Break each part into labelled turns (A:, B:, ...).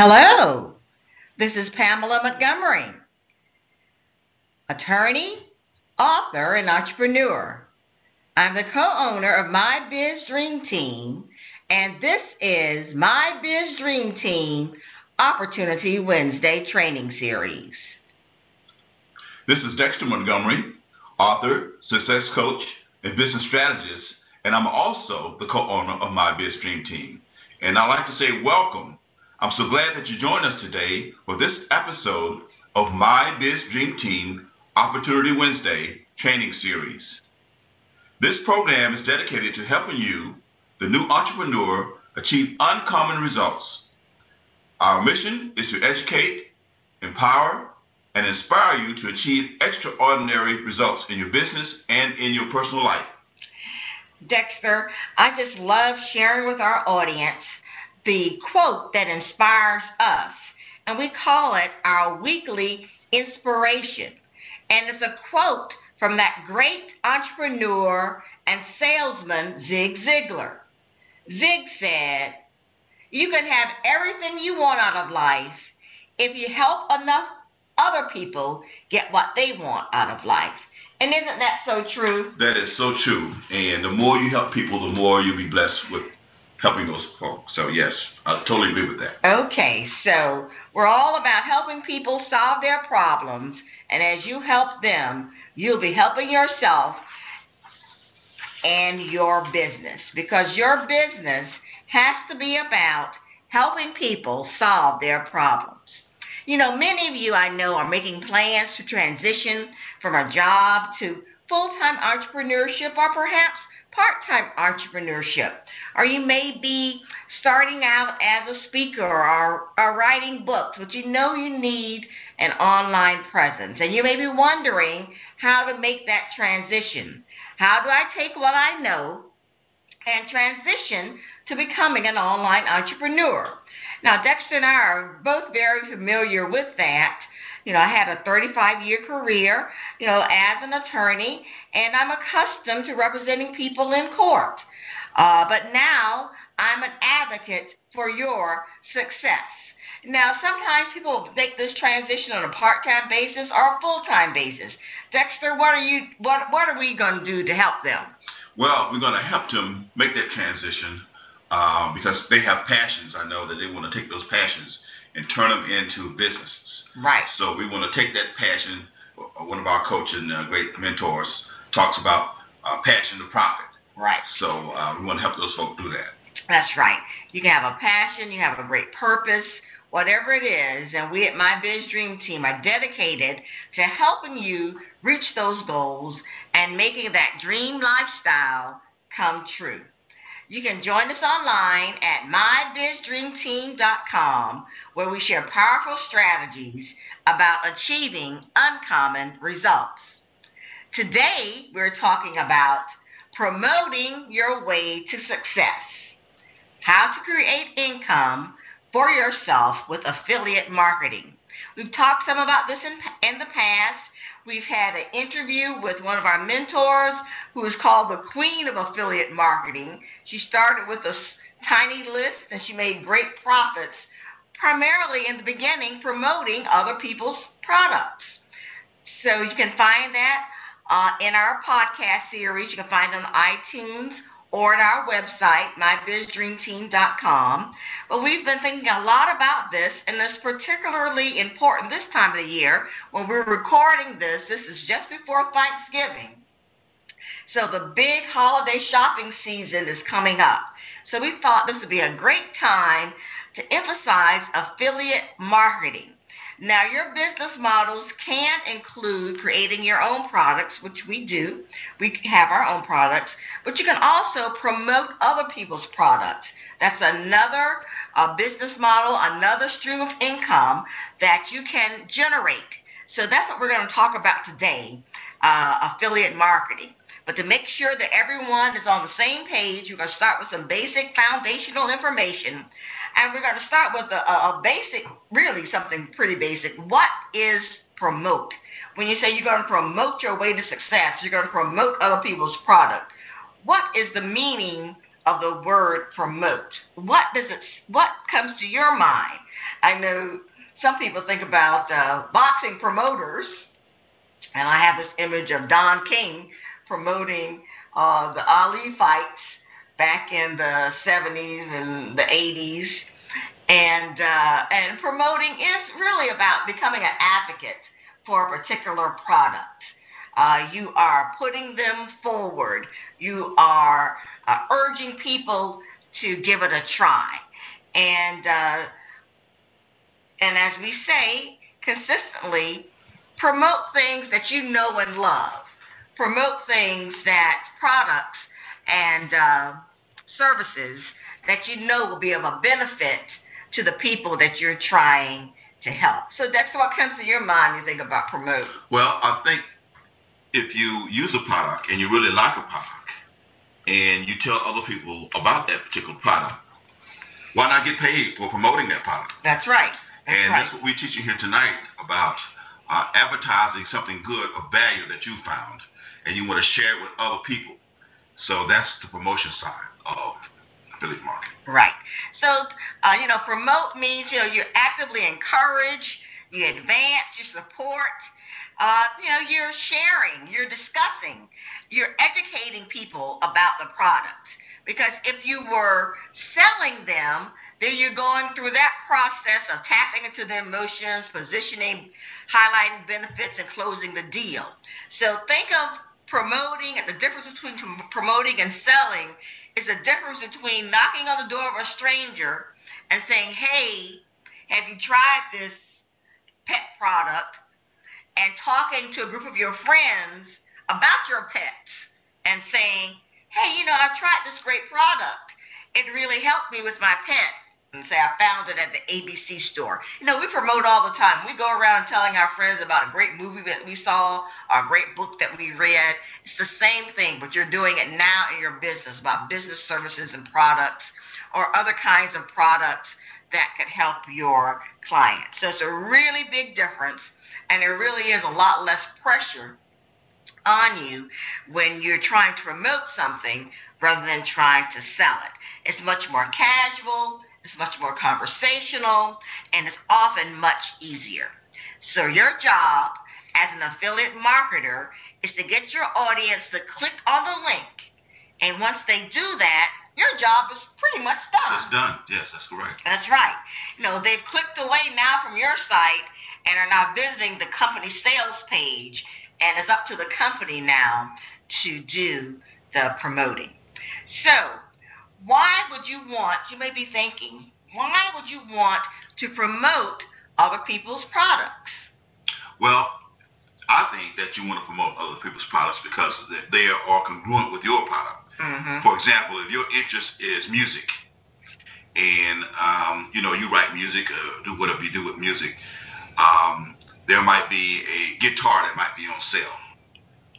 A: Hello, this is Pamela Montgomery, attorney, author, and entrepreneur. I'm the co owner of My Biz Dream Team, and this is My Biz Dream Team Opportunity Wednesday training series.
B: This is Dexter Montgomery, author, success coach, and business strategist, and I'm also the co owner of My Biz Dream Team. And I'd like to say welcome. I'm so glad that you joined us today for this episode of My Biz Dream Team Opportunity Wednesday training series. This program is dedicated to helping you, the new entrepreneur, achieve uncommon results. Our mission is to educate, empower, and inspire you to achieve extraordinary results in your business and in your personal life.
A: Dexter, I just love sharing with our audience the quote that inspires us, and we call it our weekly inspiration. And it's a quote from that great entrepreneur and salesman, Zig Ziglar. Zig said, You can have everything you want out of life if you help enough other people get what they want out of life. And isn't that so true?
B: That is so true. And the more you help people, the more you'll be blessed with helping those folks. So, yes, I totally agree with that.
A: Okay, so we're all about helping people solve their problems. And as you help them, you'll be helping yourself and your business because your business has to be about helping people solve their problems. You know, many of you I know are making plans to transition from a job to full time entrepreneurship or perhaps part time entrepreneurship. Or you may be starting out as a speaker or, or writing books, but you know you need an online presence. And you may be wondering how to make that transition. How do I take what I know and transition to becoming an online entrepreneur? Now, Dexter and I are both very familiar with that. You know, I had a 35 year career, you know, as an attorney, and I'm accustomed to representing people in court. Uh, but now I'm an advocate for your success. Now, sometimes people make this transition on a part-time basis or a full-time basis. Dexter, what are you? What What are we going to do to help them?
B: Well, we're going to help them make that transition uh, because they have passions. I know that they want to take those passions and turn them into businesses.
A: Right.
B: So we want to take that passion. One of our coaches and uh, great mentors talks about uh, passion to profit.
A: Right.
B: So uh, we want to help those folks do that.
A: That's right. You can have a passion, you have a great purpose, whatever it is, and we at My Biz Dream Team are dedicated to helping you reach those goals and making that dream lifestyle come true. You can join us online at mybizdreamteam.com where we share powerful strategies about achieving uncommon results. Today, we're talking about promoting your way to success. How to create income for yourself with affiliate marketing. We've talked some about this in, in the past. We've had an interview with one of our mentors who is called the Queen of Affiliate Marketing. She started with a tiny list and she made great profits, primarily in the beginning promoting other people's products. So you can find that uh, in our podcast series. You can find it on iTunes or at our website, mybizdreamteam.com. But we've been thinking a lot about this, and it's particularly important this time of the year when we're recording this. This is just before Thanksgiving. So the big holiday shopping season is coming up. So we thought this would be a great time to emphasize affiliate marketing. Now, your business models can include creating your own products, which we do. We have our own products, but you can also promote other people's products. That's another uh, business model, another stream of income that you can generate. So that's what we're going to talk about today uh, affiliate marketing. But to make sure that everyone is on the same page, we're going to start with some basic foundational information and we're going to start with a, a basic, really something pretty basic. What is promote? When you say you're going to promote your way to success, you're going to promote other people's product. What is the meaning of the word promote? What does it? What comes to your mind? I know some people think about uh, boxing promoters, and I have this image of Don King promoting uh, the Ali fights back in the 70s and the 80s. And, uh, and promoting is really about becoming an advocate for a particular product. Uh, you are putting them forward. You are uh, urging people to give it a try. And, uh, and as we say consistently, promote things that you know and love. Promote things that products and uh, services that you know will be of a benefit to the people that you're trying to help. So that's what comes to your mind when you think about promote.
B: Well, I think if you use a product and you really like a product and you tell other people about that particular product, why not get paid for promoting that product?
A: That's right. That's
B: and
A: right.
B: that's what we're teaching here tonight about uh, advertising something good of value that you found and you want to share it with other people. So that's the promotion side of affiliate marketing.
A: Right. So, uh, you know, promote means, you know, you actively encourage, you advance, you support. Uh, you know, you're sharing, you're discussing, you're educating people about the product. Because if you were selling them, then you're going through that process of tapping into the emotions, positioning, highlighting benefits, and closing the deal. So think of promoting and the difference between promoting and selling is the difference between knocking on the door of a stranger and saying, Hey, have you tried this pet product? And talking to a group of your friends about your pets and saying, Hey, you know, I've tried this great product. It really helped me with my pet and say, I found it at the ABC store. You know, we promote all the time. We go around telling our friends about a great movie that we saw or a great book that we read. It's the same thing, but you're doing it now in your business about business services and products or other kinds of products that could help your client. So it's a really big difference, and there really is a lot less pressure on you when you're trying to promote something rather than trying to sell it. It's much more casual it's much more conversational, and it's often much easier. So, your job as an affiliate marketer is to get your audience to click on the link. And once they do that, your job is pretty much done.
B: It's done. Yes, that's correct.
A: That's right. You know, they've clicked away now from your site and are now visiting the company sales page, and it's up to the company now to do the promoting. So, why would you want, you may be thinking, why would you want to promote other people's products?
B: Well, I think that you want to promote other people's products because they are congruent with your product.
A: Mm-hmm.
B: For example, if your interest is music, and um, you know you write music, uh, do whatever you do with music, um, there might be a guitar that might be on sale,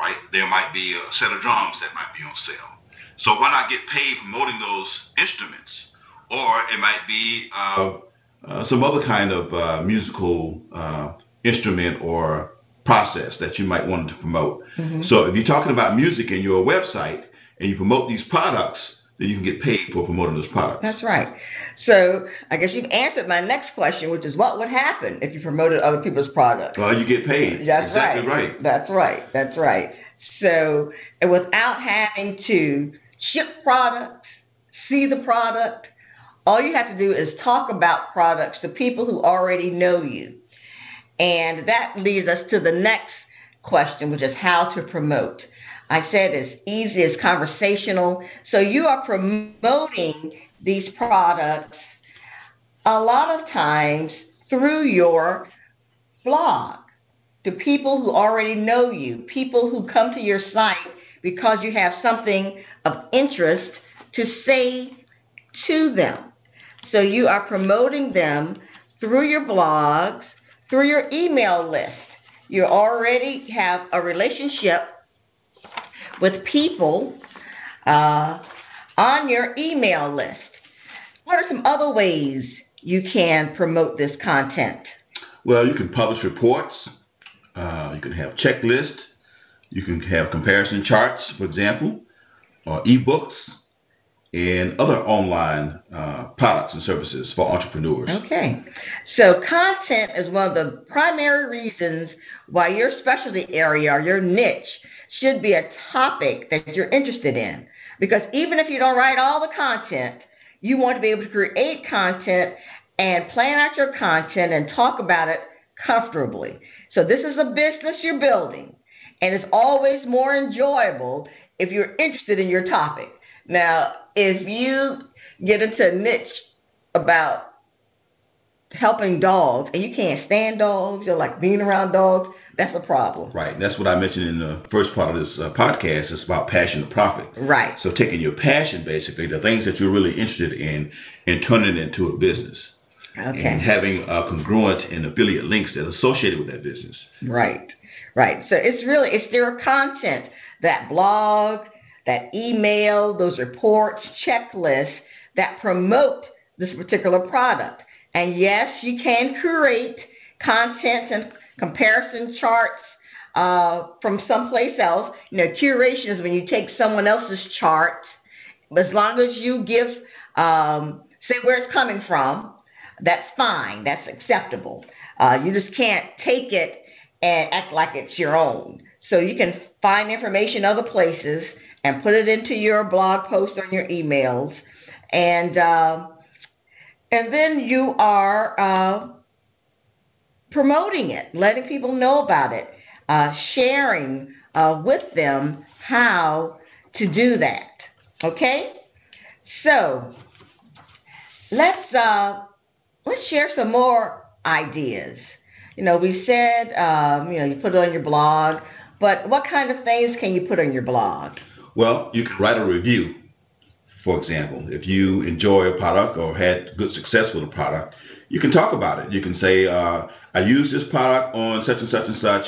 B: right? There might be a set of drums that might be on sale. So why not get paid promoting those instruments? Or it might be uh, uh, some other kind of uh, musical uh, instrument or process that you might want to promote.
A: Mm-hmm.
B: So if you're talking about music in your website and you promote these products, then you can get paid for promoting those products.
A: That's right. So I guess you've answered my next question, which is what would happen if you promoted other people's products?
B: Well, you get paid.
A: That's
B: exactly
A: right.
B: right.
A: That's right. That's right. So without having to ship products, see the product. All you have to do is talk about products to people who already know you. And that leads us to the next question, which is how to promote. I said it's easy, it's conversational. So you are promoting these products a lot of times through your blog to people who already know you, people who come to your site because you have something of interest to say to them. So you are promoting them through your blogs, through your email list. You already have a relationship with people uh, on your email list. What are some other ways you can promote this content?
B: Well, you can publish reports. Uh, you can have checklists. You can have comparison charts, for example, or ebooks. and other online uh, products and services for entrepreneurs.
A: Okay. So, content is one of the primary reasons why your specialty area or your niche should be a topic that you're interested in. Because even if you don't write all the content, you want to be able to create content and plan out your content and talk about it comfortably. So, this is a business you're building, and it's always more enjoyable if you're interested in your topic. Now, if you get into a niche about helping dogs and you can't stand dogs, you're like being around dogs, that's a problem.
B: Right. And that's what I mentioned in the first part of this uh, podcast. It's about passion to profit.
A: Right.
B: So taking your passion, basically, the things that you're really interested in, and turning it into a business.
A: Okay.
B: And having uh, congruent and affiliate links that are associated with that business.
A: Right. Right. So it's really it's their content, that blog, that email, those reports, checklists that promote this particular product. And yes, you can create content and comparison charts uh, from someplace else. You know, curation is when you take someone else's chart, as long as you give, um, say where it's coming from, that's fine, that's acceptable. Uh, you just can't take it and act like it's your own. So you can find information other places and put it into your blog post or your emails, and uh, and then you are uh, promoting it, letting people know about it, uh, sharing uh, with them how to do that. Okay, so let's uh, let's share some more ideas. You know, we said um, you know you put it on your blog, but what kind of things can you put on your blog?
B: Well, you can write a review, for example. If you enjoy a product or had good success with a product, you can talk about it. You can say, uh, I used this product on such and such and such,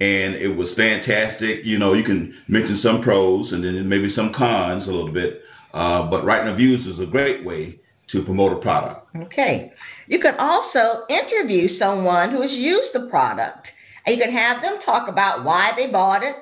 B: and it was fantastic. You know, you can mention some pros and then maybe some cons a little bit. Uh, but writing reviews is a great way to promote a product.
A: Okay. You can also interview someone who has used the product. And you can have them talk about why they bought it,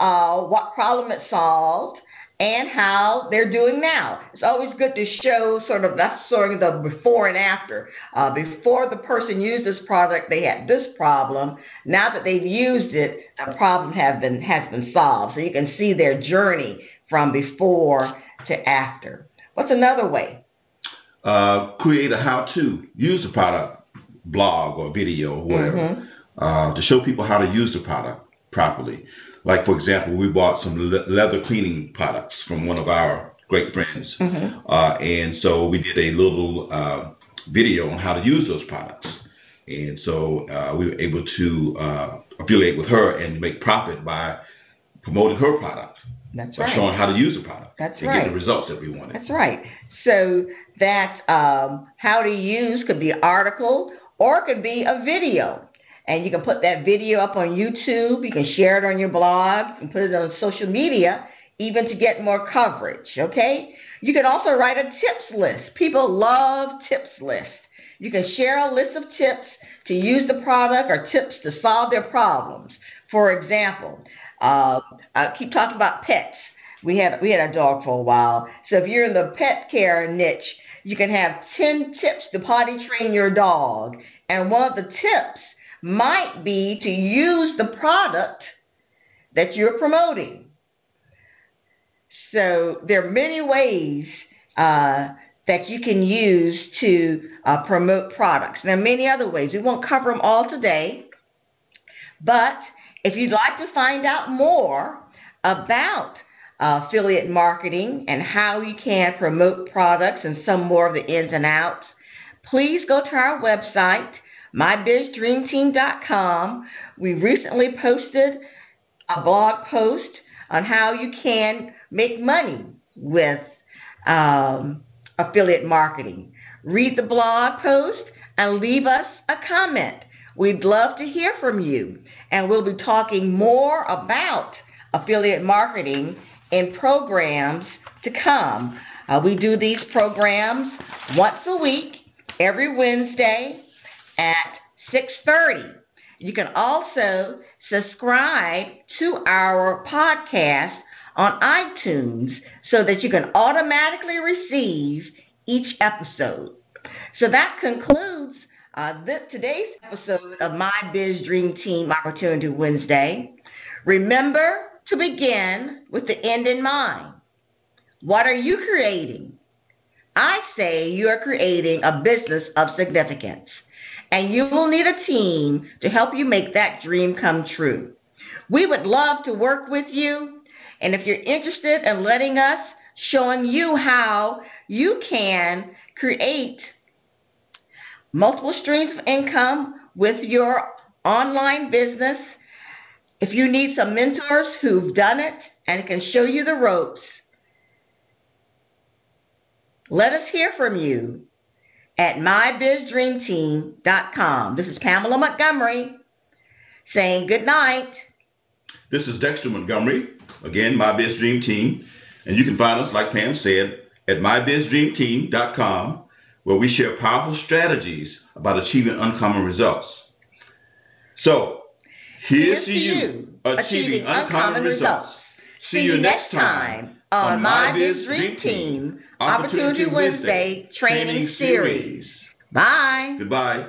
A: uh, what problem it solved, and how they're doing now. It's always good to show sort of that's sort of the before and after. Uh, before the person used this product, they had this problem. Now that they've used it, the problem have been has been solved. So you can see their journey from before to after. What's another way?
B: Uh, create a how-to use the product blog or video or whatever mm-hmm. uh, to show people how to use the product properly. Like, for example, we bought some le- leather cleaning products from one of our great friends. Mm-hmm. Uh, and so we did a little uh, video on how to use those products. And so uh, we were able to uh, affiliate with her and make profit by promoting her product.
A: That's right.
B: showing how to use the product.
A: That's
B: and
A: right.
B: get the results that we wanted.
A: That's right. So that um, how to use could be an article or it could be a video and you can put that video up on YouTube. You can share it on your blog and put it on social media, even to get more coverage. Okay? You can also write a tips list. People love tips lists. You can share a list of tips to use the product or tips to solve their problems. For example, uh, I keep talking about pets. We had we had a dog for a while. So if you're in the pet care niche, you can have 10 tips to potty train your dog. And one of the tips might be to use the product that you're promoting. So there are many ways uh, that you can use to uh, promote products. There are many other ways. We won't cover them all today, but if you'd like to find out more about uh, affiliate marketing and how you can promote products and some more of the ins and outs, please go to our website mybizdreamteam.com. We recently posted a blog post on how you can make money with um, affiliate marketing. Read the blog post and leave us a comment. We'd love to hear from you. And we'll be talking more about affiliate marketing in programs to come. Uh, we do these programs once a week, every Wednesday at 6:30. You can also subscribe to our podcast on iTunes so that you can automatically receive each episode. So that concludes uh, this, today's episode of My Biz Dream Team Opportunity Wednesday. Remember to begin with the end in mind. What are you creating? I say you are creating a business of significance, and you will need a team to help you make that dream come true. We would love to work with you, and if you're interested in letting us, showing you how you can create multiple streams of income with your online business, if you need some mentors who've done it and can show you the ropes, let us hear from you at mybizdreamteam.com. This is Pamela Montgomery saying good night.
B: This is Dexter Montgomery, again, My Biz Dream Team. And you can find us, like Pam said, at mybizdreamteam.com, where we share powerful strategies about achieving uncommon results. So, here's, here's to you, you achieving, achieving uncommon, uncommon results. results.
A: See you next time on My Biz Dream Team Opportunity Wednesday training series. Bye.
B: Goodbye.